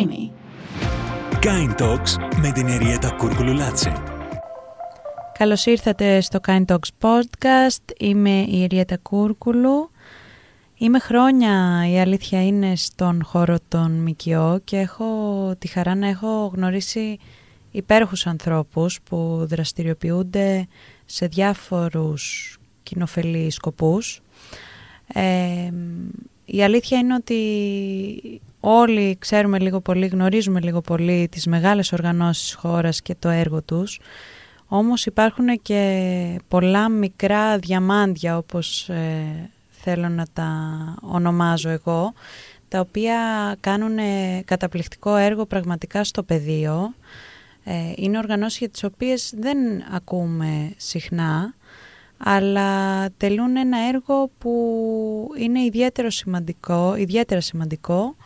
Dreamy. Kind Talks με την Εριέτα Κούρκουλου Λάτσε. Καλώς ήρθατε στο Kind Talks Podcast. Είμαι η Εριέτα Κούρκουλου. Είμαι χρόνια, η αλήθεια είναι, στον χώρο των ΜΚΟ και έχω τη χαρά να έχω γνωρίσει υπέροχους ανθρώπους που δραστηριοποιούνται σε διάφορους κοινοφελείς σκοπούς. Ε, η αλήθεια είναι ότι όλοι ξέρουμε λίγο πολύ, γνωρίζουμε λίγο πολύ τις μεγάλες οργανώσεις της χώρας και το έργο τους. Όμως υπάρχουν και πολλά μικρά διαμάντια όπως ε, θέλω να τα ονομάζω εγώ, τα οποία κάνουν καταπληκτικό έργο πραγματικά στο πεδίο. Ε, είναι οργανώσεις για τις οποίες δεν ακούμε συχνά, αλλά τελούν ένα έργο που είναι ιδιαίτερο σημαντικό, ιδιαίτερα σημαντικό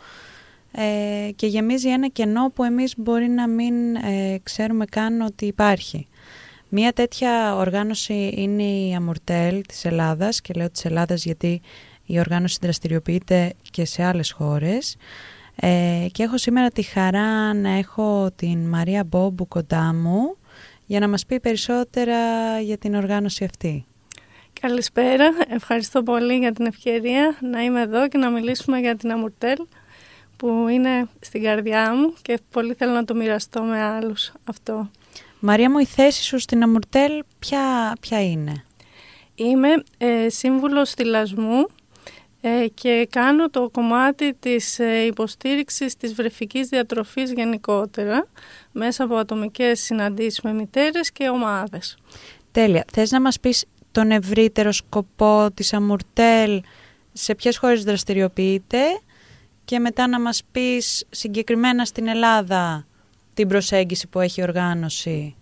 ε, και γεμίζει ένα κενό που εμείς μπορεί να μην ε, ξέρουμε καν ότι υπάρχει. Μία τέτοια οργάνωση είναι η Αμουρτέλ της Ελλάδας και λέω της Ελλάδας γιατί η οργάνωση δραστηριοποιείται και σε άλλες χώρες ε, και έχω σήμερα τη χαρά να έχω την Μαρία Μπόμπου κοντά μου για να μας πει περισσότερα για την οργάνωση αυτή. Καλησπέρα, ευχαριστώ πολύ για την ευκαιρία να είμαι εδώ και να μιλήσουμε για την Αμουρτέλ που είναι στην καρδιά μου και πολύ θέλω να το μοιραστώ με άλλους αυτό. Μαρία μου, η θέση σου στην Αμουρτέλ ποια, ποια είναι; Είμαι ε, σύμβουλος στυλασμού ε, και κάνω το κομμάτι της ε, υποστήριξης της βρεφικής διατροφής γενικότερα μέσα από ατομικές συναντήσεις με μητέρες και ομάδες. Τέλεια. Θες να μας πεις τον ευρύτερο σκοπό της Αμουρτέλ, σε ποιες χώρες δραστηριοποιείται και μετά να μας πεις συγκεκριμένα στην Ελλάδα την προσέγγιση που έχει οργάνωση.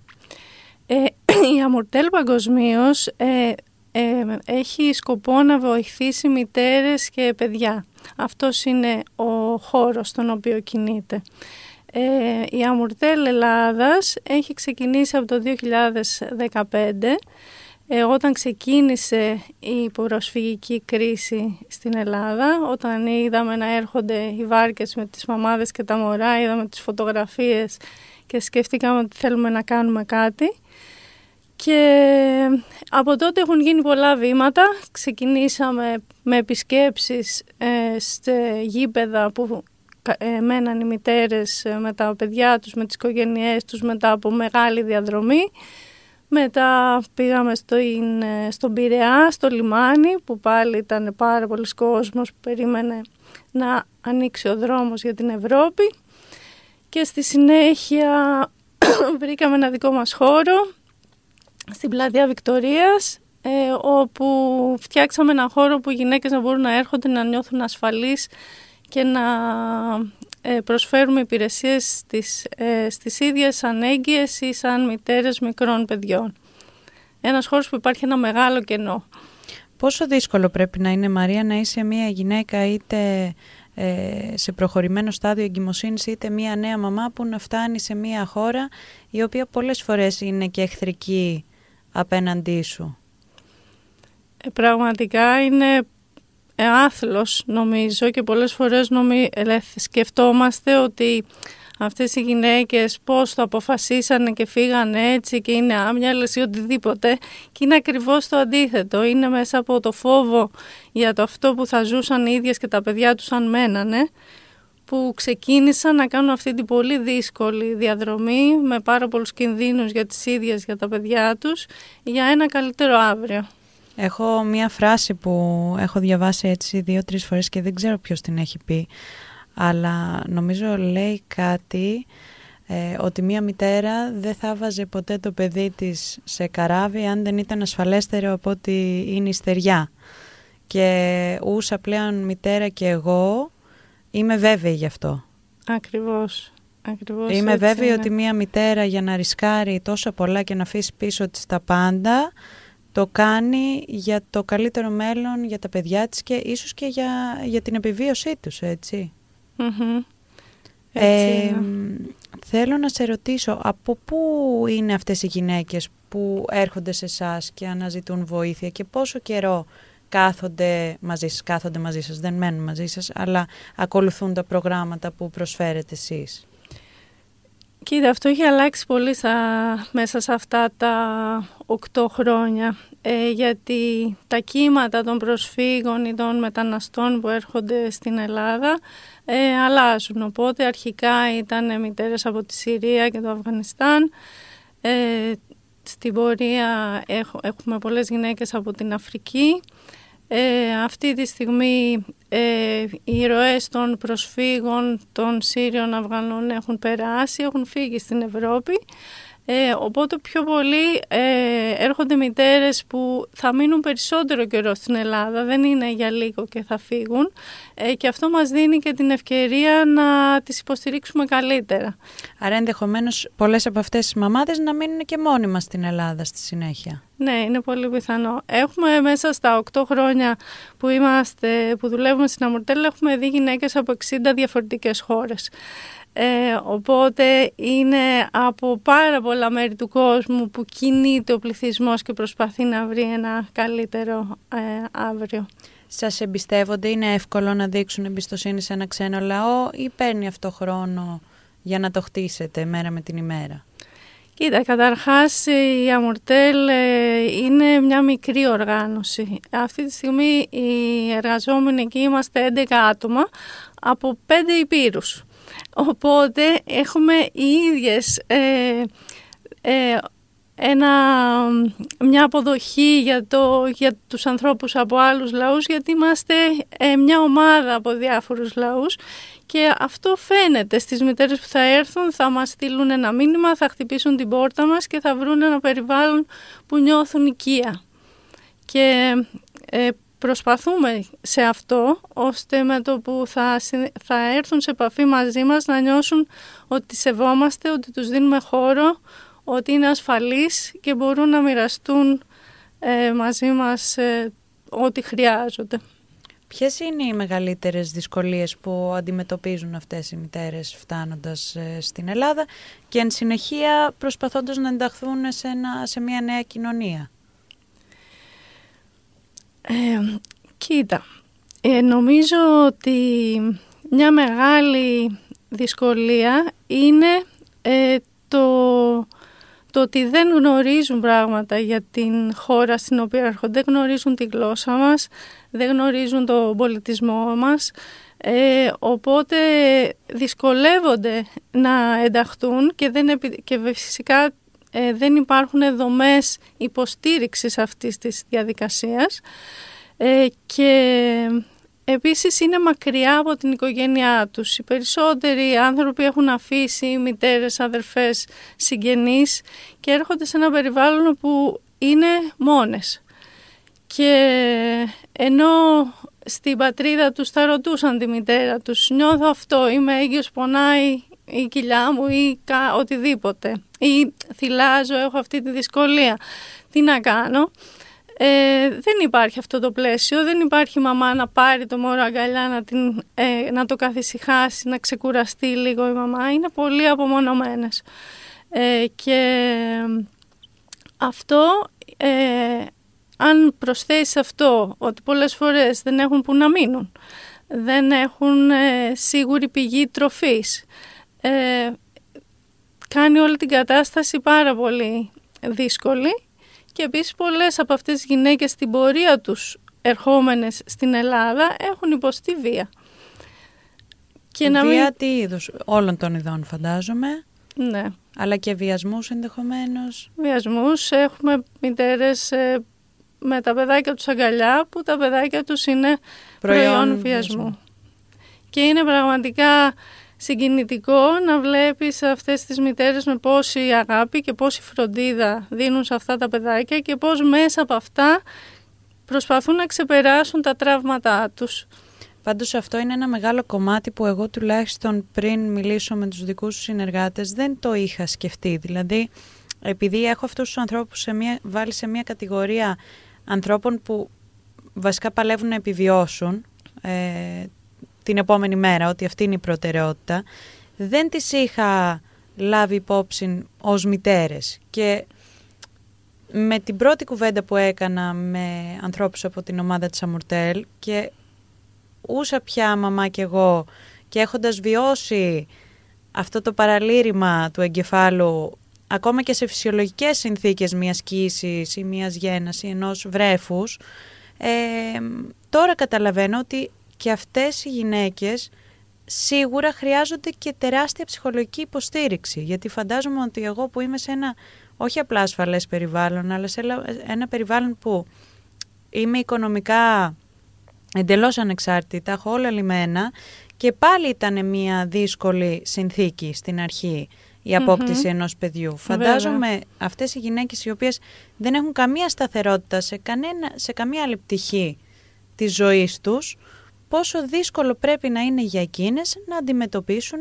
Ε, η Αμουρτέλ παγκοσμίως ε, ε, έχει σκοπό να βοηθήσει μητέρες και παιδιά. Αυτός είναι ο χώρος στον οποίο κινείται. Ε, η Αμουρτέλ Ελλάδας έχει ξεκινήσει από το 2015 ε, όταν ξεκίνησε η προσφυγική κρίση στην Ελλάδα, όταν είδαμε να έρχονται οι βάρκες με τις μαμάδες και τα μωρά, είδαμε τις φωτογραφίες και σκεφτήκαμε ότι θέλουμε να κάνουμε κάτι. Και από τότε έχουν γίνει πολλά βήματα. Ξεκινήσαμε με επισκέψεις ε, σε γήπεδα που ε, μέναν οι μητέρες ε, με τα παιδιά τους, με τις οικογένειές τους μετά από μεγάλη διαδρομή. Μετά πήγαμε στο, στον Πειραιά, στο λιμάνι, που πάλι ήταν πάρα πολλοί κόσμος που περίμενε να ανοίξει ο δρόμος για την Ευρώπη. Και στη συνέχεια βρήκαμε ένα δικό μας χώρο στην πλατεία Βικτορίας, ε, όπου φτιάξαμε ένα χώρο που οι γυναίκες να μπορούν να έρχονται να νιώθουν ασφαλείς και να ε, προσφέρουμε υπηρεσίες στις, ε, στις ίδιες ανέγγυες ή σαν μητέρες μικρών παιδιών. Ένας χώρος που υπάρχει ένα μεγάλο κενό. Πόσο δύσκολο πρέπει να είναι Μαρία να είσαι μια γυναίκα είτε ε, σε προχωρημένο στάδιο εγκυμοσύνης είτε μια νέα μαμά που να φτάνει σε μια χώρα η οποία πολλές φορές είναι και εχθρική απέναντί σου. Ε, πραγματικά είναι ε, άθλος νομίζω και πολλές φορές νομι... Ε, σκεφτόμαστε ότι αυτές οι γυναίκες πώς το αποφασίσανε και φύγανε έτσι και είναι άμυαλες ή οτιδήποτε και είναι ακριβώς το αντίθετο. Είναι μέσα από το φόβο για το αυτό που θα ζούσαν οι ίδιες και τα παιδιά τους αν μένανε που ξεκίνησαν να κάνουν αυτή την πολύ δύσκολη διαδρομή με πάρα πολλούς κινδύνους για τις ίδιες, για τα παιδιά τους, για ένα καλύτερο αύριο. Έχω μία φράση που έχω διαβάσει έτσι δύο-τρεις φορές και δεν ξέρω ποιος την έχει πει, αλλά νομίζω λέει κάτι ε, ότι μία μητέρα δεν θα βάζε ποτέ το παιδί της σε καράβι αν δεν ήταν ασφαλέστερο από ότι είναι η στεριά. Και ούσα πλέον μητέρα και εγώ είμαι βέβαιη γι' αυτό. Ακριβώς. Ακριβώς Είμαι βέβαιη ότι μία μητέρα για να ρισκάρει τόσο πολλά και να αφήσει πίσω της τα πάντα το κάνει για το καλύτερο μέλλον για τα παιδιά της και ίσως και για, για την επιβίωσή τους, έτσι. Ε, θέλω να σε ρωτήσω, από πού είναι αυτές οι γυναίκες που έρχονται σε εσάς και αναζητούν βοήθεια και πόσο καιρό κάθονται μαζί σας, κάθονται μαζί σας, δεν μένουν μαζί σας, αλλά ακολουθούν τα προγράμματα που προσφέρετε εσείς. Κοίτα, αυτό έχει αλλάξει πολύ στα, μέσα σε αυτά τα οκτώ χρόνια, ε, γιατί τα κύματα των προσφύγων ή των μεταναστών που έρχονται στην Ελλάδα ε, αλλάζουν. Οπότε αρχικά ήταν μητέρες από τη Συρία και το Αφγανιστάν, ε, στην πορεία έχουμε πολλές γυναίκες από την Αφρική, ε, αυτή τη στιγμή ε, οι ροές των προσφύγων των Σύριων Αφγανών έχουν περάσει, έχουν φύγει στην Ευρώπη. Ε, οπότε πιο πολύ ε, έρχονται μητέρες που θα μείνουν περισσότερο καιρό στην Ελλάδα, δεν είναι για λίγο και θα φύγουν ε, και αυτό μας δίνει και την ευκαιρία να τις υποστηρίξουμε καλύτερα. Άρα ενδεχομένως πολλές από αυτές τις μαμάδες να μείνουν και μόνιμα στην Ελλάδα στη συνέχεια. Ναι, είναι πολύ πιθανό. Έχουμε μέσα στα 8 χρόνια που, είμαστε, που δουλεύουμε στην Αμορτέλα, έχουμε δει γυναίκες από 60 διαφορετικές χώρες. Ε, οπότε είναι από πάρα πολλά μέρη του κόσμου που κινείται ο πληθυσμός και προσπαθεί να βρει ένα καλύτερο ε, αύριο. Σας εμπιστεύονται, είναι εύκολο να δείξουν εμπιστοσύνη σε ένα ξένο λαό ή παίρνει αυτό χρόνο για να το χτίσετε μέρα με την ημέρα; Κοίτα, καταρχάς η Αμορτέλ ε, είναι μια μικρή οργάνωση. Αυτή τη στιγμή οι εργαζόμενοι εκεί είμαστε 11 άτομα από 5 υπήρους. Οπότε έχουμε οι ίδιες ε, ε, ένα, μια αποδοχή για, το, για τους ανθρώπους από άλλους λαούς γιατί είμαστε ε, μια ομάδα από διάφορους λαούς και αυτό φαίνεται στις μητέρες που θα έρθουν, θα μας στείλουν ένα μήνυμα, θα χτυπήσουν την πόρτα μας και θα βρουν ένα περιβάλλον που νιώθουν οικία. Και ε, προσπαθούμε σε αυτό, ώστε με το που θα, θα έρθουν σε επαφή μαζί μας να νιώσουν ότι σεβόμαστε, ότι τους δίνουμε χώρο, ότι είναι ασφαλείς και μπορούν να μοιραστούν ε, μαζί μας ε, ό,τι χρειάζονται. Ποιες είναι οι μεγαλύτερες δυσκολίες που αντιμετωπίζουν αυτές οι μητέρες φτάνοντας ε, στην Ελλάδα και εν συνεχεία προσπαθώντας να ενταχθούν σε, ένα, σε μια νέα κοινωνία; Ε, κοίτα, ε, νομίζω ότι μια μεγάλη δυσκολία είναι ε, το, το ότι δεν γνωρίζουν πράγματα για την χώρα στην οποία έρχονται, δεν γνωρίζουν τη γλώσσα μας, δεν γνωρίζουν το πολιτισμό μας, ε, οπότε δυσκολεύονται να ενταχθούν και, δεν, και φυσικά ε, δεν υπάρχουν δομές υποστήριξης αυτής της διαδικασίας ε, και επίσης είναι μακριά από την οικογένειά τους. Οι περισσότεροι άνθρωποι έχουν αφήσει μητέρες, αδερφές, συγγενείς και έρχονται σε ένα περιβάλλον που είναι μόνες. Και ενώ στην πατρίδα τους θα ρωτούσαν τη μητέρα τους «Νιώθω αυτό, είμαι έγκυος, πονάει η κοιλιά μου ή οτιδήποτε» ή «Θυλάζω, έχω αυτή τη δυσκολία, τι να κάνω» Ε, δεν υπάρχει αυτό το πλαίσιο, δεν υπάρχει μαμά να πάρει το μωρό αγκαλιά, να, την, ε, να το καθησυχάσει, να ξεκουραστεί λίγο η μαμά. Είναι πολύ απομονωμένες. Ε, και αυτό, ε, αν προσθέσεις αυτό ότι πολλές φορές δεν έχουν που να μείνουν, δεν έχουν ε, σίγουρη πηγή τροφής, κάνει όλη την κατάσταση πάρα πολύ δύσκολη και επίσης πολλές από αυτές τις γυναίκες στην πορεία τους ερχόμενες στην Ελλάδα έχουν υποστεί βία. Και βία μην... τι είδους, όλων των ειδών φαντάζομαι. Ναι. Αλλά και βιασμούς ενδεχομένως. Βιασμούς, έχουμε μητέρες ε, με τα παιδάκια τους αγκαλιά που τα παιδάκια τους είναι προϊόν, βιασμού. Και είναι πραγματικά συγκινητικό να βλέπεις αυτές τις μητέρες με πόση αγάπη και πόση φροντίδα δίνουν σε αυτά τα παιδάκια και πώς μέσα από αυτά προσπαθούν να ξεπεράσουν τα τραύματά τους. Πάντως αυτό είναι ένα μεγάλο κομμάτι που εγώ τουλάχιστον πριν μιλήσω με τους δικούς σου συνεργάτες δεν το είχα σκεφτεί. Δηλαδή επειδή έχω αυτούς τους ανθρώπους σε μια, βάλει σε μια κατηγορία ανθρώπων που βασικά παλεύουν να επιβιώσουν ε, την επόμενη μέρα ότι αυτή είναι η προτεραιότητα, δεν τις είχα λάβει υπόψη ως μητέρες. Και με την πρώτη κουβέντα που έκανα με ανθρώπους από την ομάδα της Αμουρτέλ και ούσα πια μαμά και εγώ και έχοντας βιώσει αυτό το παραλήρημα του εγκεφάλου ακόμα και σε φυσιολογικές συνθήκες μιας κοίησης ή μιας γέννας ή ενός βρέφους ε, τώρα καταλαβαίνω ότι και αυτές οι γυναίκες σίγουρα χρειάζονται και τεράστια ψυχολογική υποστήριξη. Γιατί φαντάζομαι ότι εγώ που είμαι σε ένα όχι απλά ασφαλές περιβάλλον αλλά σε ένα περιβάλλον που είμαι οικονομικά εντελώς ανεξάρτητα, έχω όλα λιμένα και πάλι ήταν μια δύσκολη συνθήκη στην αρχή η απόκτηση ενός παιδιού. Φαντάζομαι αυτές οι γυναίκες οι οποίες δεν έχουν καμία σταθερότητα σε, κανένα, σε καμία άλλη πτυχή της ζωής τους, πόσο δύσκολο πρέπει να είναι για εκείνες να αντιμετωπίσουν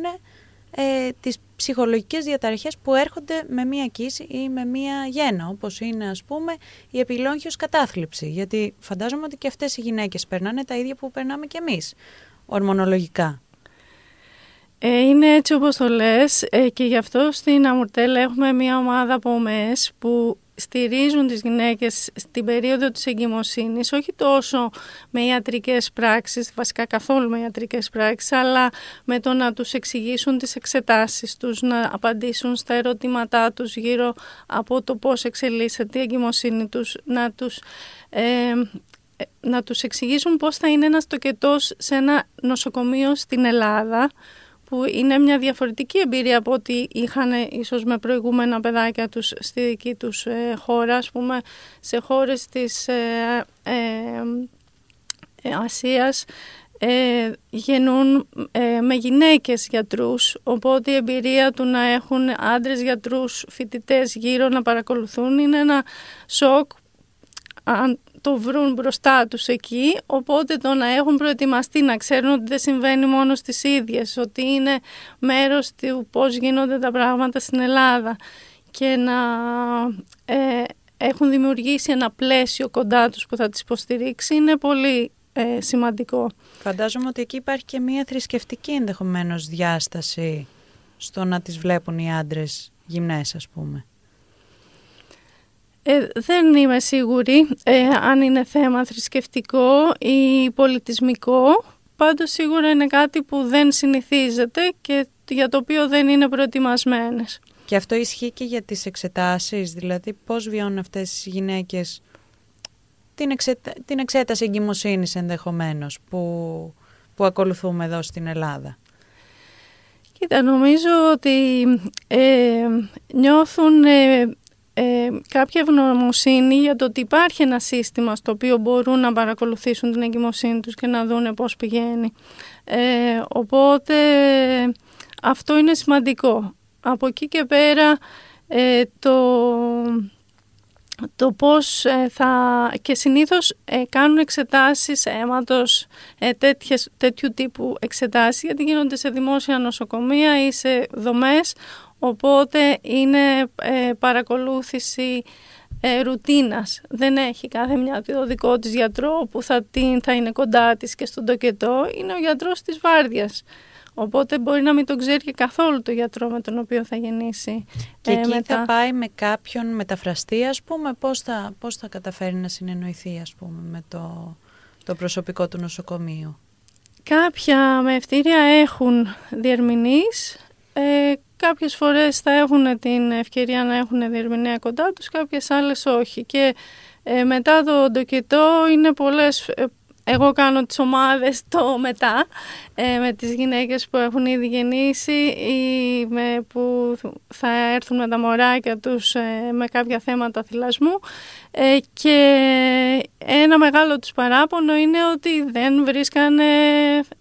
ε, τις ψυχολογικές διαταραχές που έρχονται με μία κοίηση ή με μία γέννα, όπως είναι ας πούμε η επιλόγχιος κατάθλιψη. Γιατί φαντάζομαι ότι και αυτές οι γυναίκες περνάνε τα ίδια που περνάμε κι εμείς, ορμονολογικά. Ε, είναι έτσι όπως το λες ε, και γι' αυτό στην Αμουρτέλ έχουμε μια ομάδα από ΜΕΣ που στηρίζουν τις γυναίκες στην περίοδο της εγκυμοσύνης, όχι τόσο με ιατρικές πράξεις, βασικά καθόλου με ιατρικές πράξεις, αλλά με το να τους εξηγήσουν τις εξετάσεις τους, να απαντήσουν στα ερωτήματά τους γύρω από το πώς εξελίσσεται η εγκυμοσύνη τους, να τους... Ε, να τους εξηγήσουν πώς θα είναι ένας τοκετός σε ένα νοσοκομείο στην Ελλάδα που είναι μια διαφορετική εμπειρία από ό,τι είχαν ίσως με προηγούμενα παιδάκια τους στη δική τους ε, χώρα, ας πούμε σε χώρες της ε, ε, ε Ασίας ε, γεννούν με γυναίκες γιατρούς, οπότε η εμπειρία του να έχουν άντρες γιατρούς φοιτητές γύρω να παρακολουθούν είναι ένα σοκ. Αν το βρουν μπροστά τους εκεί, οπότε το να έχουν προετοιμαστεί, να ξέρουν ότι δεν συμβαίνει μόνο στις ίδιες, ότι είναι μέρος του πώς γίνονται τα πράγματα στην Ελλάδα και να ε, έχουν δημιουργήσει ένα πλαίσιο κοντά τους που θα τις υποστηρίξει είναι πολύ ε, σημαντικό. Φαντάζομαι ότι εκεί υπάρχει και μια θρησκευτική ενδεχομένως διάσταση στο να τις βλέπουν οι άντρες γυμνές ας πούμε. Ε, δεν είμαι σίγουρη ε, αν είναι θέμα θρησκευτικό ή πολιτισμικό. Πάντως σίγουρα είναι κάτι που δεν συνηθίζεται και για το οποίο δεν είναι προετοιμασμένες. Και αυτό ισχύει και για τις εξετάσεις, δηλαδή πώς βιώνουν αυτές οι γυναίκες την, την εξέταση εγκυμοσύνης ενδεχομένως που, που ακολουθούμε εδώ στην Ελλάδα. Κοίτα, νομίζω ότι ε, νιώθουν ε, ε, κάποια ευγνωμοσύνη για το ότι υπάρχει ένα σύστημα στο οποίο μπορούν να παρακολουθήσουν την εγκυμοσύνη τους και να δούνε πώς πηγαίνει. Ε, οπότε αυτό είναι σημαντικό. Από εκεί και πέρα ε, το, το πώς ε, θα... και συνήθως κάνουν εξετάσεις αίματος, τέτοιες, τέτοιου τύπου εξετάσεις γιατί γίνονται σε δημόσια νοσοκομεία ή σε δομές Οπότε είναι ε, παρακολούθηση ε, ρουτίνας. Δεν έχει κάθε μια το δικό της γιατρό που θα, την, θα είναι κοντά της και στον τοκετό. Είναι ο γιατρός της βάρδιας. Οπότε μπορεί να μην τον ξέρει και καθόλου το γιατρό με τον οποίο θα γεννήσει. Και ε, εκεί μετά. θα πάει με κάποιον μεταφραστή, ας πούμε, πώς θα, πώς θα καταφέρει να συνεννοηθεί, ας πούμε, με το, το προσωπικό του νοσοκομείου; Κάποια με ευτήρια έχουν διερμηνείς, ε, κάποιες φορές θα έχουν την ευκαιρία να έχουν διερμηνέα κοντά τους, κάποιες άλλες όχι. Και ε, μετά το ντοκετό είναι πολλές ε, εγώ κάνω τις ομάδες το μετά ε, με τις γυναίκες που έχουν ήδη γεννήσει ή με, που θα έρθουν με τα μωράκια τους ε, με κάποια θέματα θυλασμού ε, και ένα μεγάλο τους παράπονο είναι ότι δεν βρίσκανε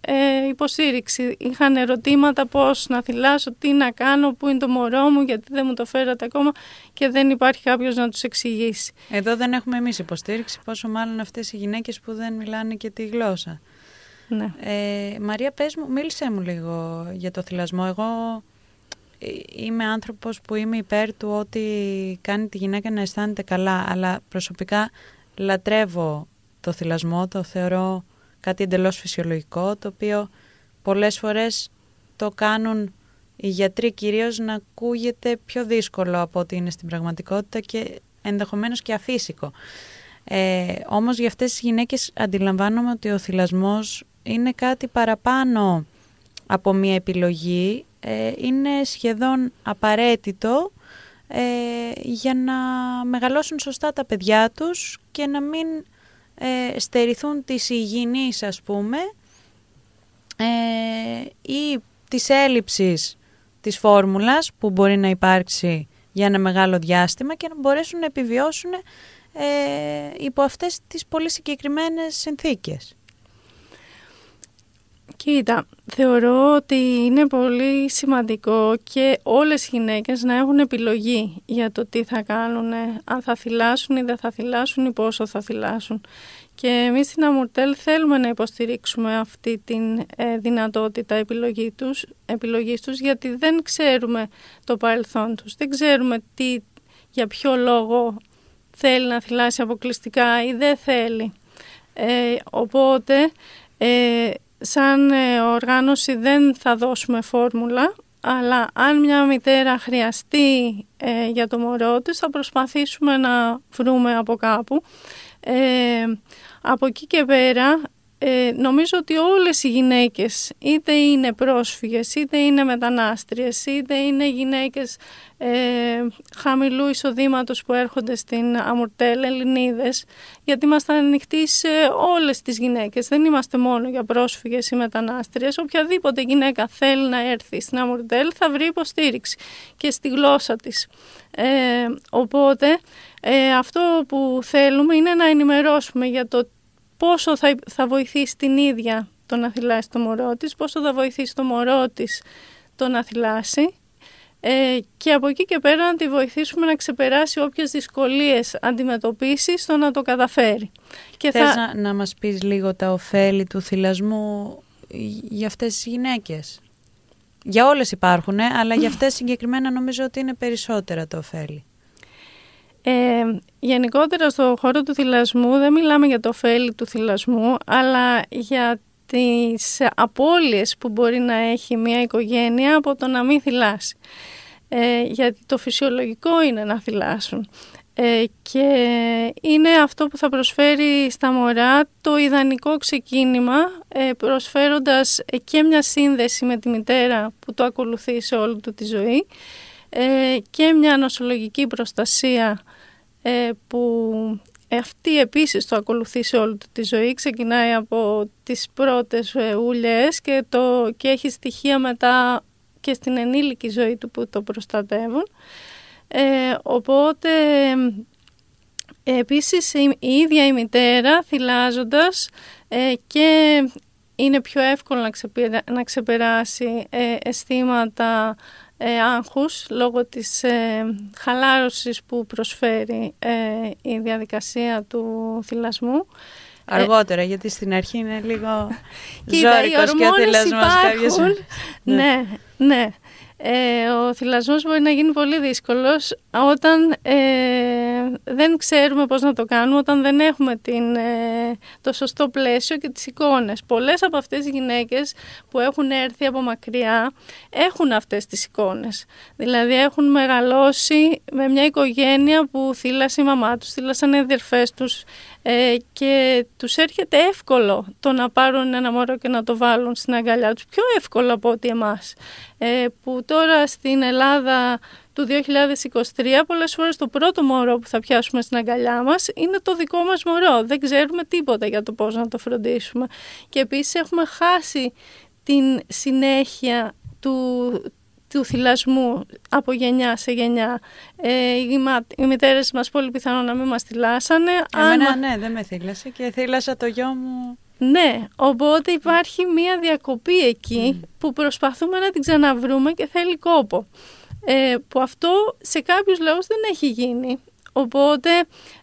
ε, υποστήριξη. Είχαν ερωτήματα πώς να θυλάσω, τι να κάνω, πού είναι το μωρό μου, γιατί δεν μου το φέρατε ακόμα και δεν υπάρχει κάποιος να τους εξηγήσει. Εδώ δεν έχουμε εμείς υποστήριξη, πόσο μάλλον αυτές οι γυναίκες που δεν μιλάνε και τη γλώσσα. Ναι. Ε, Μαρία, πες μου, μίλησέ μου λίγο για το θυλασμό. Εγώ ε, είμαι άνθρωπος που είμαι υπέρ του ότι κάνει τη γυναίκα να αισθάνεται καλά, αλλά προσωπικά λατρεύω το θυλασμό, το θεωρώ κάτι εντελώς φυσιολογικό, το οποίο πολλές φορές το κάνουν οι γιατροί κυρίως να ακούγεται πιο δύσκολο από ό,τι είναι στην πραγματικότητα και ενδεχομένως και αφύσικο. Ε, όμως για αυτές τις γυναίκες αντιλαμβάνομαι ότι ο θυλασμός είναι κάτι παραπάνω από μία επιλογή, ε, είναι σχεδόν απαραίτητο ε, για να μεγαλώσουν σωστά τα παιδιά τους και να μην ε, στερηθούν της υγιεινής ας πούμε ε, ή της έλλειψης της φόρμουλας που μπορεί να υπάρξει για ένα μεγάλο διάστημα και να μπορέσουν να επιβιώσουν ε, υπό αυτές τις πολύ συγκεκριμένες συνθήκες. Κοίτα, θεωρώ ότι είναι πολύ σημαντικό και όλες οι γυναίκες να έχουν επιλογή για το τι θα κάνουν, αν θα θυλάσουν ή δεν θα θυλάσουν ή πόσο θα θυλάσουν. Και εμείς στην Αμουρτέλ θέλουμε να υποστηρίξουμε αυτή τη ε, δυνατότητα επιλογή τους, επιλογής τους γιατί δεν ξέρουμε το παρελθόν τους, δεν ξέρουμε τι, για ποιο λόγο θέλει να θυλάσει αποκλειστικά ή δεν θέλει. Ε, οπότε ε, σαν ε, οργάνωση δεν θα δώσουμε φόρμουλα, αλλά αν μια μητέρα χρειαστεί ε, για το μωρό της θα προσπαθήσουμε να βρούμε από κάπου. Ε, από εκεί και πέρα ε, νομίζω ότι όλες οι γυναίκες είτε είναι πρόσφυγες, είτε είναι μετανάστριες, είτε είναι γυναίκες ε, χαμηλού εισοδήματος που έρχονται στην Αμουρτέλ, Ελληνίδες, γιατί είμαστε ανοιχτοί σε όλες τις γυναίκες. Δεν είμαστε μόνο για πρόσφυγες ή μετανάστριες. Οποιαδήποτε γυναίκα θέλει να έρθει στην Αμουρτέλ θα βρει υποστήριξη και στη γλώσσα της. Ε, οπότε ε, αυτό που θέλουμε είναι να ενημερώσουμε για το πόσο θα, θα βοηθήσει την ίδια το να θυλάσει το μωρό της, πόσο θα βοηθήσει το μωρό της το να θυλάσει ε, και από εκεί και πέρα να τη βοηθήσουμε να ξεπεράσει όποιες δυσκολίες αντιμετωπίσει στο να το καταφέρει. Και Θες να, να μας πεις λίγο τα ωφέλη του θυλασμού για αυτές τις γυναίκες; Για όλες υπάρχουν, αλλά για αυτές συγκεκριμένα νομίζω ότι είναι περισσότερα τα ωφέλη. Ε, γενικότερα στο χώρο του θυλασμού δεν μιλάμε για το ωφέλη του θυλασμού, αλλά για τις απώλειες που μπορεί να έχει μια οικογένεια από το να μην θυλάσει. Ε, γιατί το φυσιολογικό είναι να θυλάσουν. Ε, και είναι αυτό που θα προσφέρει στα μωρά το ιδανικό ξεκίνημα ε, προσφέροντας και μια σύνδεση με τη μητέρα που το ακολουθεί σε όλη του τη ζωή ε, και μια νοσολογική προστασία ε, που αυτή επίσης το ακολουθεί σε όλη τη ζωή. Ξεκινάει από τις πρώτες ε, ουλιές και, το, και έχει στοιχεία μετά και στην ενήλικη ζωή του που το προστατεύουν. Ε, οπότε επίσης η, ίδια η μητέρα θυλάζοντας ε, και είναι πιο εύκολο να, να ξεπεράσει ε, αισθήματα ε, άγχους λόγω της ε, χαλάρωσης που προσφέρει ε, η διαδικασία του θυλασμού. Αργότερα, γιατί στην αρχή είναι λίγο ζώρικος και ο θυλασμός. Ναι, ναι. ναι. Ε, ο θυλασμός μπορεί να γίνει πολύ δύσκολος όταν ε, δεν ξέρουμε πώς να το κάνουμε, όταν δεν έχουμε την, ε, το σωστό πλαίσιο και τις εικόνες. Πολλές από αυτές τις γυναίκες που έχουν έρθει από μακριά έχουν αυτές τις εικόνες. Δηλαδή έχουν μεγαλώσει με μια οικογένεια που θύλασε η μαμά τους, θύλασαν οι αδερφές τους, ε, και τους έρχεται εύκολο το να πάρουν ένα μωρό και να το βάλουν στην αγκαλιά τους, πιο εύκολο από ότι εμάς, ε, που τώρα στην Ελλάδα του 2023 πολλές φορές το πρώτο μωρό που θα πιάσουμε στην αγκαλιά μας είναι το δικό μας μωρό, δεν ξέρουμε τίποτα για το πώς να το φροντίσουμε. Και επίσης έχουμε χάσει την συνέχεια του, του θυλασμού από γενιά σε γενιά. Ε, οι, μα, οι μητέρες μας πολύ πιθανό να μην μας θυλάσανε. Εμένα ναι, δεν με θύλασε και θύλασα το γιο μου. Ναι, οπότε υπάρχει μία διακοπή εκεί που προσπαθούμε να την ξαναβρούμε και θέλει κόπο. Ε, που αυτό σε κάποιους λαούς δεν έχει γίνει. Οπότε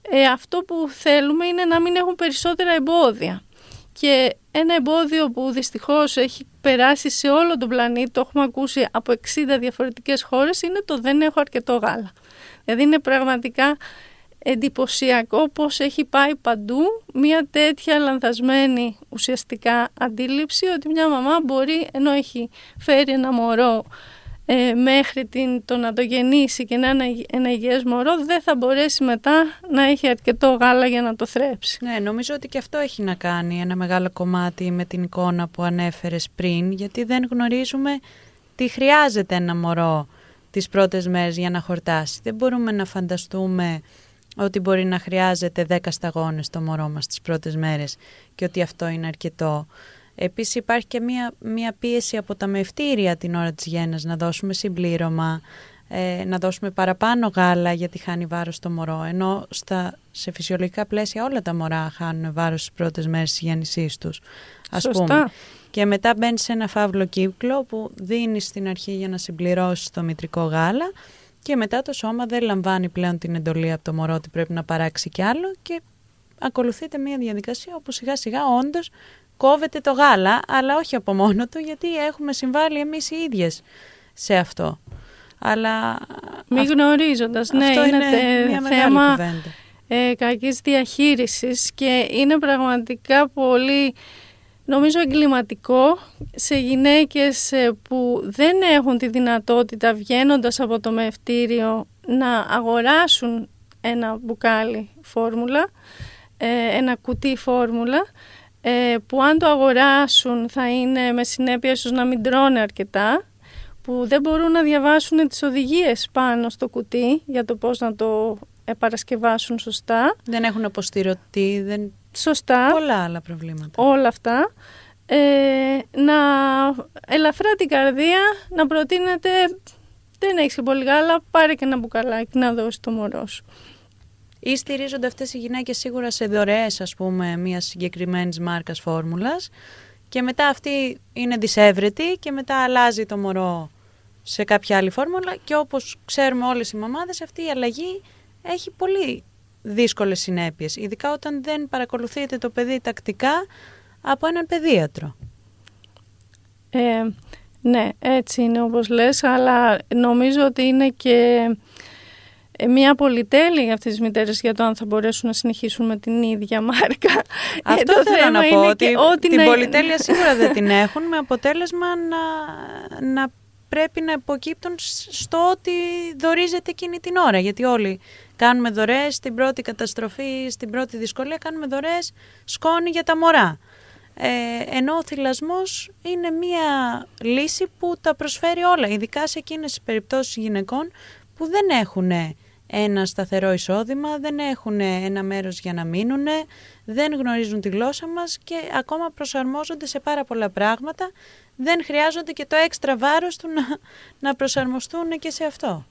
ε, αυτό που θέλουμε είναι να μην έχουν περισσότερα εμπόδια. Και ένα εμπόδιο που δυστυχώς έχει περάσει σε όλο τον πλανήτη, το έχουμε ακούσει από 60 διαφορετικές χώρες, είναι το δεν έχω αρκετό γάλα. Δηλαδή είναι πραγματικά εντυπωσιακό πώς έχει πάει παντού μια τέτοια λανθασμένη ουσιαστικά αντίληψη ότι μια μαμά μπορεί ενώ έχει φέρει ένα μωρό ε, μέχρι την, το να το γεννήσει και να είναι ένα υγιές μωρό δεν θα μπορέσει μετά να έχει αρκετό γάλα για να το θρέψει. Ναι, νομίζω ότι και αυτό έχει να κάνει ένα μεγάλο κομμάτι με την εικόνα που ανέφερες πριν γιατί δεν γνωρίζουμε τι χρειάζεται ένα μωρό τις πρώτες μέρες για να χορτάσει. Δεν μπορούμε να φανταστούμε ότι μπορεί να χρειάζεται 10 σταγόνες το μωρό μας τις πρώτες μέρες και ότι αυτό είναι αρκετό. Επίσης υπάρχει και μία, μία πίεση από τα μευτήρια την ώρα της γέννας να δώσουμε συμπλήρωμα, ε, να δώσουμε παραπάνω γάλα γιατί χάνει βάρος το μωρό, ενώ στα, σε φυσιολογικά πλαίσια όλα τα μωρά χάνουν βάρος στις πρώτες μέρες της γέννησής τους. Ας Σωστά. Πούμε. Και μετά μπαίνει σε ένα φαύλο κύκλο που δίνεις στην αρχή για να συμπληρώσεις το μητρικό γάλα και μετά το σώμα δεν λαμβάνει πλέον την εντολή από το μωρό ότι πρέπει να παράξει κι άλλο και ακολουθείται μια διαδικασία όπου σιγά σιγά όντως κόβεται το γάλα, αλλά όχι από μόνο του γιατί έχουμε συμβάλει εμείς οι ίδιες σε αυτό. Αλλά Μη γνωρίζοντας, ναι, αυτό είναι, είναι τε- μια μεγάλη θέμα κουβέντα. ε, κακής διαχείρισης και είναι πραγματικά πολύ νομίζω εγκληματικό σε γυναίκες ε, που δεν έχουν τη δυνατότητα βγαίνοντας από το μευτήριο να αγοράσουν ένα μπουκάλι φόρμουλα, ε, ένα κουτί φόρμουλα ε, που αν το αγοράσουν θα είναι με συνέπεια ίσως να μην τρώνε αρκετά που δεν μπορούν να διαβάσουν τις οδηγίες πάνω στο κουτί για το πώς να το επαρασκευάσουν σωστά. Δεν έχουν αποστηρωτή, δεν... Σωστά, πολλά άλλα προβλήματα. όλα αυτά. Ε, να ελαφρά την καρδία, να προτείνετε δεν έχεις και πολύ γάλα, πάρε και ένα μπουκαλάκι να δώσει το μωρό σου. Ή στηρίζονται αυτές οι γυναίκες σίγουρα σε δωρεές, ας πούμε, μιας συγκεκριμένης μάρκας φόρμουλας και μετά αυτή είναι δυσέβρετη και μετά αλλάζει το μωρό σε κάποια άλλη φόρμουλα και όπως ξέρουμε όλες οι μαμάδες αυτή η αλλαγή έχει πολύ δύσκολες συνέπειες, ειδικά όταν δεν παρακολουθείτε το παιδί τακτικά από έναν παιδίατρο. Ε, ναι, έτσι είναι όπως λες, αλλά νομίζω ότι είναι και ε, μια πολυτέλεια για αυτές τις μητέρες για το αν θα μπορέσουν να συνεχίσουν με την ίδια μάρκα. Αυτό Ε, το θέλω θέμα να πω, είναι ότι και ό,τι την να- πολυτέλεια σίγουρα δεν την έχουν, με αποτέλεσμα να, να πρέπει να υποκύπτουν στο ότι δωρίζεται εκείνη την ώρα. Γιατί όλοι κάνουμε δωρεές στην πρώτη καταστροφή, στην πρώτη δυσκολία, κάνουμε δωρεές σκόνη για τα μωρά. Ε, ενώ ο θυλασμός είναι μία λύση που τα προσφέρει όλα, ειδικά σε εκείνες τις περιπτώσεις γυναικών που δεν έχουν ένα σταθερό εισόδημα, δεν έχουν ένα μέρος για να μείνουν, δεν γνωρίζουν τη γλώσσα μας και ακόμα προσαρμόζονται σε πάρα πολλά πράγματα. Δεν χρειάζονται και το έξτρα βάρος του να, να προσαρμοστούν και σε αυτό.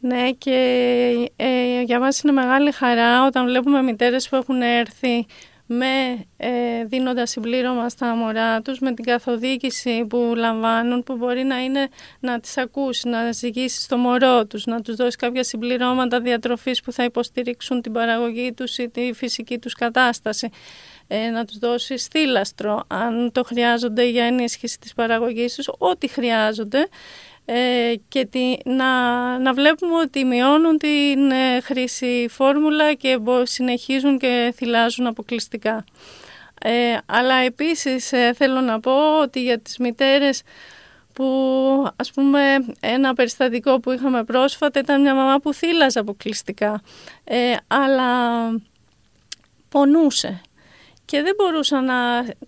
Ναι και ε, για μας είναι μεγάλη χαρά όταν βλέπουμε μητέρες που έχουν έρθει με, ε, δίνοντας συμπλήρωμα στα μωρά τους με την καθοδήγηση που λαμβάνουν που μπορεί να είναι να τις ακούσει, να ζυγίσει στο μωρό τους, να τους δώσει κάποια συμπληρώματα διατροφής που θα υποστηρίξουν την παραγωγή τους ή τη φυσική τους κατάσταση. Ε, να τους δώσει στήλαστρο αν το χρειάζονται για ενίσχυση της παραγωγής τους, ό,τι χρειάζονται ε, και τη, να, να βλέπουμε ότι μειώνουν την ε, χρήση φόρμουλα και μπο- συνεχίζουν και θυλάζουν αποκλειστικά. Ε, αλλά επίσης ε, θέλω να πω ότι για τις μητέρες που ας πούμε ένα περιστατικό που είχαμε πρόσφατα ήταν μια μαμά που θύλαζε αποκλειστικά ε, αλλά πονούσε και δεν μπορούσα να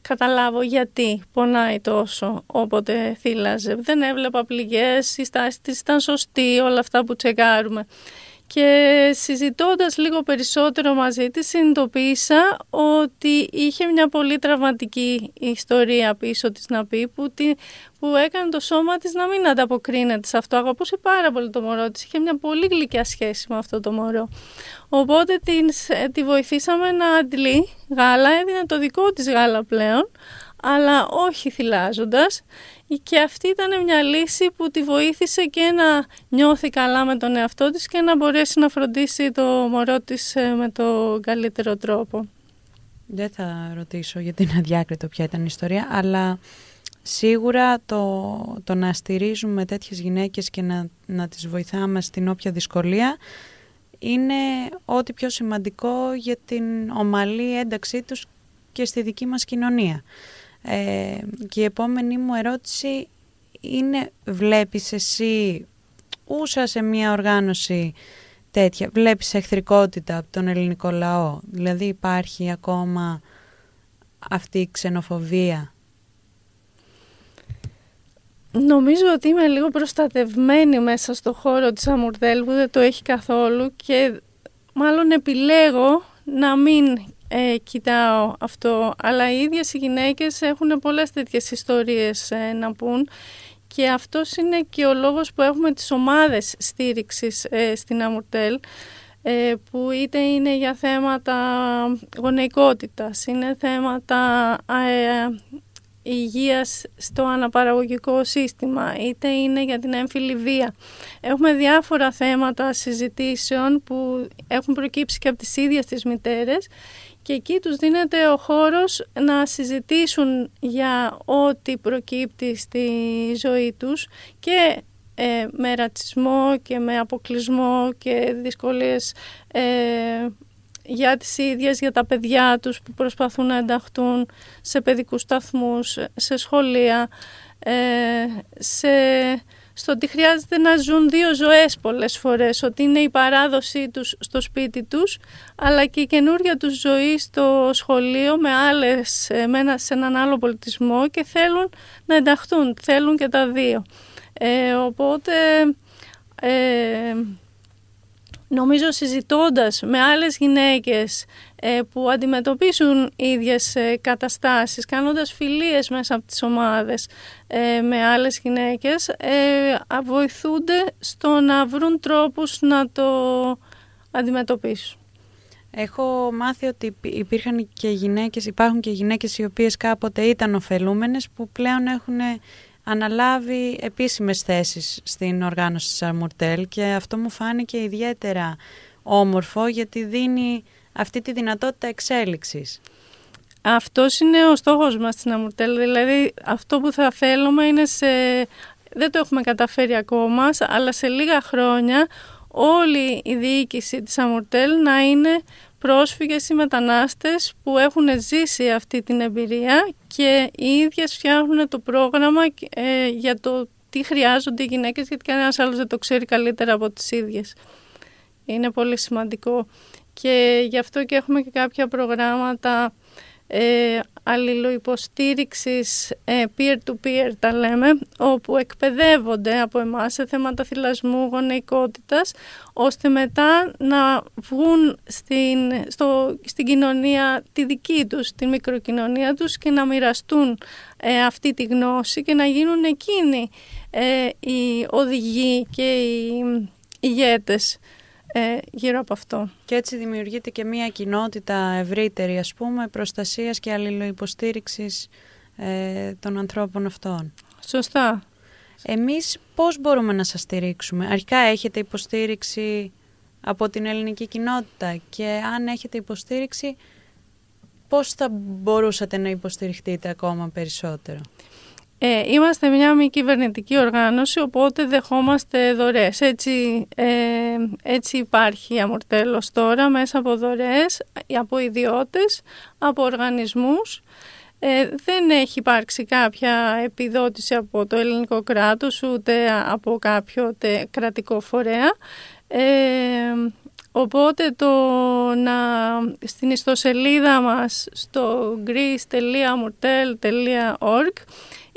καταλάβω γιατί πονάει τόσο όποτε θύλαζε. Δεν έβλεπα πληγές, η στάση της ήταν σωστή, όλα αυτά που τσεκάρουμε. Και συζητώντας λίγο περισσότερο μαζί της συνειδητοποίησα ότι είχε μια πολύ τραυματική ιστορία πίσω της να πει που, τη, που έκανε το σώμα της να μην ανταποκρίνεται σε αυτό. Αγαπούσε πάρα πολύ το μωρό της, είχε μια πολύ γλυκιά σχέση με αυτό το μωρό. Οπότε την, τη βοηθήσαμε να αντλεί γάλα, έδινε το δικό της γάλα πλέον, αλλά όχι θυλάζοντας και αυτή ήταν μια λύση που τη βοήθησε και να νιώθει καλά με τον εαυτό της και να μπορέσει να φροντίσει το μωρό της με το καλύτερο τρόπο. Δεν θα ρωτήσω γιατί είναι αδιάκριτο ποια ήταν η ιστορία, αλλά σίγουρα το, το να στηρίζουμε τέτοιες γυναίκες και να, να τις βοηθάμε στην όποια δυσκολία είναι ό,τι πιο σημαντικό για την ομαλή ένταξή τους και στη δική μας κοινωνία. Ε, και η επόμενη μου ερώτηση είναι, βλέπεις εσύ ούσα σε μια οργάνωση τέτοια, βλέπεις εχθρικότητα από τον ελληνικό λαό, δηλαδή υπάρχει ακόμα αυτή η ξενοφοβία; Νομίζω ότι είμαι λίγο προστατευμένη μέσα στο χώρο της Αμουρδέλ που δεν το έχει καθόλου και μάλλον επιλέγω να μην ε, κοιτάω αυτό. Αλλά οι ίδιες οι γυναίκες έχουν πολλές τέτοιες ιστορίες ε, να πούν και αυτός είναι και ο λόγος που έχουμε τις ομάδες στήριξης ε, στην Αμουρτέλ ε, που είτε είναι για θέματα γονεϊκότητας, είναι θέματα υγείας στο αναπαραγωγικό σύστημα, είτε είναι για την έμφυλη βία. Έχουμε διάφορα θέματα συζητήσεων που έχουν προκύψει και από τις ίδιες τις μητέρες και εκεί τους δίνεται ο χώρος να συζητήσουν για ό,τι προκύπτει στη ζωή τους και ε, με ρατσισμό και με αποκλεισμό και δυσκολίες ε, για τις ίδιες, για τα παιδιά τους που προσπαθούν να ενταχθούν σε παιδικούς σταθμούς, σε σχολεία, ε, σε, στο ότι χρειάζεται να ζουν δύο ζωές πολλές φορές, ότι είναι η παράδοσή τους στο σπίτι τους, αλλά και η καινούργια τους ζωή στο σχολείο με άλλες, με σε έναν άλλο πολιτισμό και θέλουν να ενταχθούν, θέλουν και τα δύο. Ε, οπότε... Ε, νομίζω συζητώντας με άλλες γυναίκες ε, που αντιμετωπίσουν ίδιες ε, καταστάσεις, κάνοντας φιλίες μέσα από τις ομάδες ε, με άλλες γυναίκες, βοηθούνται στο να βρουν τρόπους να το αντιμετωπίσουν. Έχω μάθει ότι υπήρχαν και γυναίκες, υπάρχουν και γυναίκες οι οποίες κάποτε ήταν ωφελούμενες που πλέον έχουν αναλάβει επίσημες θέσεις στην οργάνωση της Αρμουρτέλ και αυτό μου φάνηκε ιδιαίτερα όμορφο γιατί δίνει αυτή τη δυνατότητα εξέλιξης. Αυτός είναι ο στόχος μας στην Αμουρτέλ, δηλαδή αυτό που θα θέλουμε είναι σε... Δεν το έχουμε καταφέρει ακόμα, αλλά σε λίγα χρόνια όλη η διοίκηση της Αμουρτέλ να είναι πρόσφυγες ή μετανάστες που έχουν ζήσει αυτή την εμπειρία και οι ίδιες φτιάχνουν το πρόγραμμα ε, για το τι χρειάζονται οι γυναίκες γιατί κανένας άλλος δεν το ξέρει καλύτερα από τις ίδιες. Είναι πολύ σημαντικό και γι' αυτό και έχουμε και κάποια προγράμματα ε, αλληλοϊποστήριξης ε, peer-to-peer τα λέμε, όπου εκπαιδεύονται από εμάς σε θέματα θυλασμού γονεϊκότητας, ώστε μετά να βγουν στην, στο, στην κοινωνία τη δική τους, την μικροκοινωνία τους και να μοιραστούν ε, αυτή τη γνώση και να γίνουν εκείνοι ε, οι οδηγοί και οι ηγέτες ε, γύρω από αυτό. Και έτσι δημιουργείται και μια κοινότητα ευρύτερη, ας πούμε, προστασίας και αλληλοϊποστήριξης ε, των ανθρώπων αυτών. Σωστά. Εμείς πώς μπορούμε να σας στηρίξουμε; Αρχικά έχετε υποστήριξη από την ελληνική κοινότητα και αν έχετε υποστήριξη, πώς θα μπορούσατε να υποστηριχτείτε ακόμα περισσότερο; Ε, είμαστε μια μη κυβερνητική οργάνωση, οπότε δεχόμαστε δωρές. Έτσι, ε, έτσι υπάρχει αμορτέλος τώρα μέσα από δωρές, από ιδιώτες, από οργανισμούς. Ε, δεν έχει υπάρξει κάποια επιδότηση από το ελληνικό κράτος, ούτε από κάποιο κρατικό φορέα. Ε, οπότε το να, στην ιστοσελίδα μας στο greece.amortel.org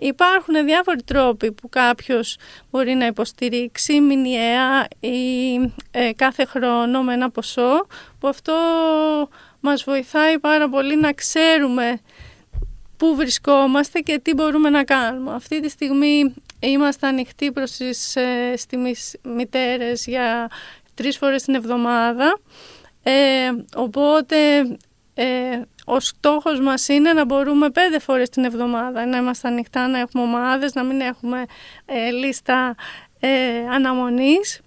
Υπάρχουν διάφοροι τρόποι που κάποιος μπορεί να υποστηρίξει μηνιαία ή ε, κάθε χρόνο με ένα ποσό που αυτό μας βοηθάει πάρα πολύ να ξέρουμε πού βρισκόμαστε και τι μπορούμε να κάνουμε. Αυτή τη στιγμή είμαστε ανοιχτοί προς τις ε, μητέρες για τρεις φορές την εβδομάδα. Ε, οπότε ε, ο στόχος μας είναι να μπορούμε πέντε φορές την εβδομάδα να είμαστε ανοιχτά, να έχουμε ομάδες, να μην έχουμε ε, λίστα ε, αναμονής,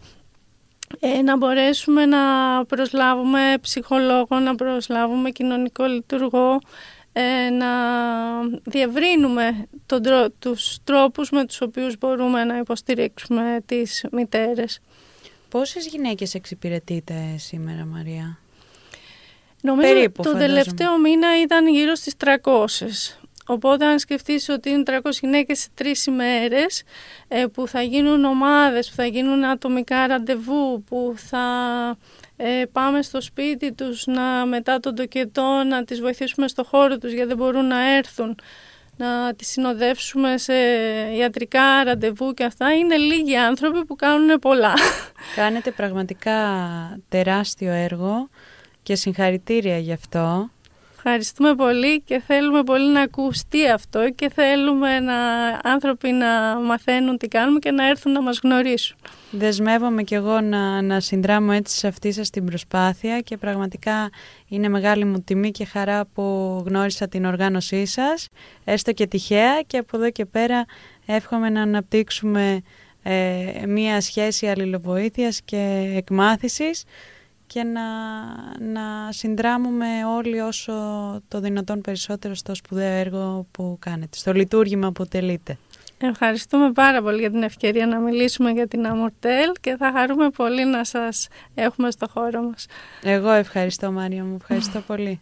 ε, να μπορέσουμε να προσλάβουμε ψυχολόγο, να προσλάβουμε κοινωνικό λειτουργό, ε, να διευρύνουμε τον, τους τρόπους με τους οποίους μπορούμε να υποστηρίξουμε τις μητέρες. Πόσες γυναίκες εξυπηρετείτε σήμερα Μαρία; Νομίζω Περίπου, το τελευταίο μήνα ήταν γύρω στις 300. Οπότε αν σκεφτείς ότι είναι 300 γυναίκες σε τρεις ημέρες ε, που θα γίνουν ομάδες, που θα γίνουν ατομικά ραντεβού, που θα ε, πάμε στο σπίτι τους να, μετά τον τοκετό να τις βοηθήσουμε στο χώρο τους γιατί δεν μπορούν να έρθουν να τις συνοδεύσουμε σε ιατρικά ραντεβού και αυτά είναι λίγοι άνθρωποι που κάνουν πολλά. Κάνετε πραγματικά τεράστιο έργο και συγχαρητήρια γι' αυτό. Ευχαριστούμε πολύ και θέλουμε πολύ να ακουστεί αυτό και θέλουμε να άνθρωποι να μαθαίνουν τι κάνουμε και να έρθουν να μας γνωρίσουν. Δεσμεύομαι και εγώ να, να συνδράμω έτσι σε αυτή σας την προσπάθεια και πραγματικά είναι μεγάλη μου τιμή και χαρά που γνώρισα την οργάνωσή σας, έστω και τυχαία και από εδώ και πέρα εύχομαι να αναπτύξουμε ε, μία σχέση αλληλοβοήθειας και εκμάθησης και να, να συνδράμουμε όλοι όσο το δυνατόν περισσότερο στο σπουδαίο έργο που κάνετε, στο λειτουργήμα που τελείτε. Ευχαριστούμε πάρα πολύ για την ευκαιρία να μιλήσουμε για την Αμορτέλ και θα χαρούμε πολύ να σας έχουμε στο χώρο μας. Εγώ ευχαριστώ Μάρια μου, ευχαριστώ πολύ.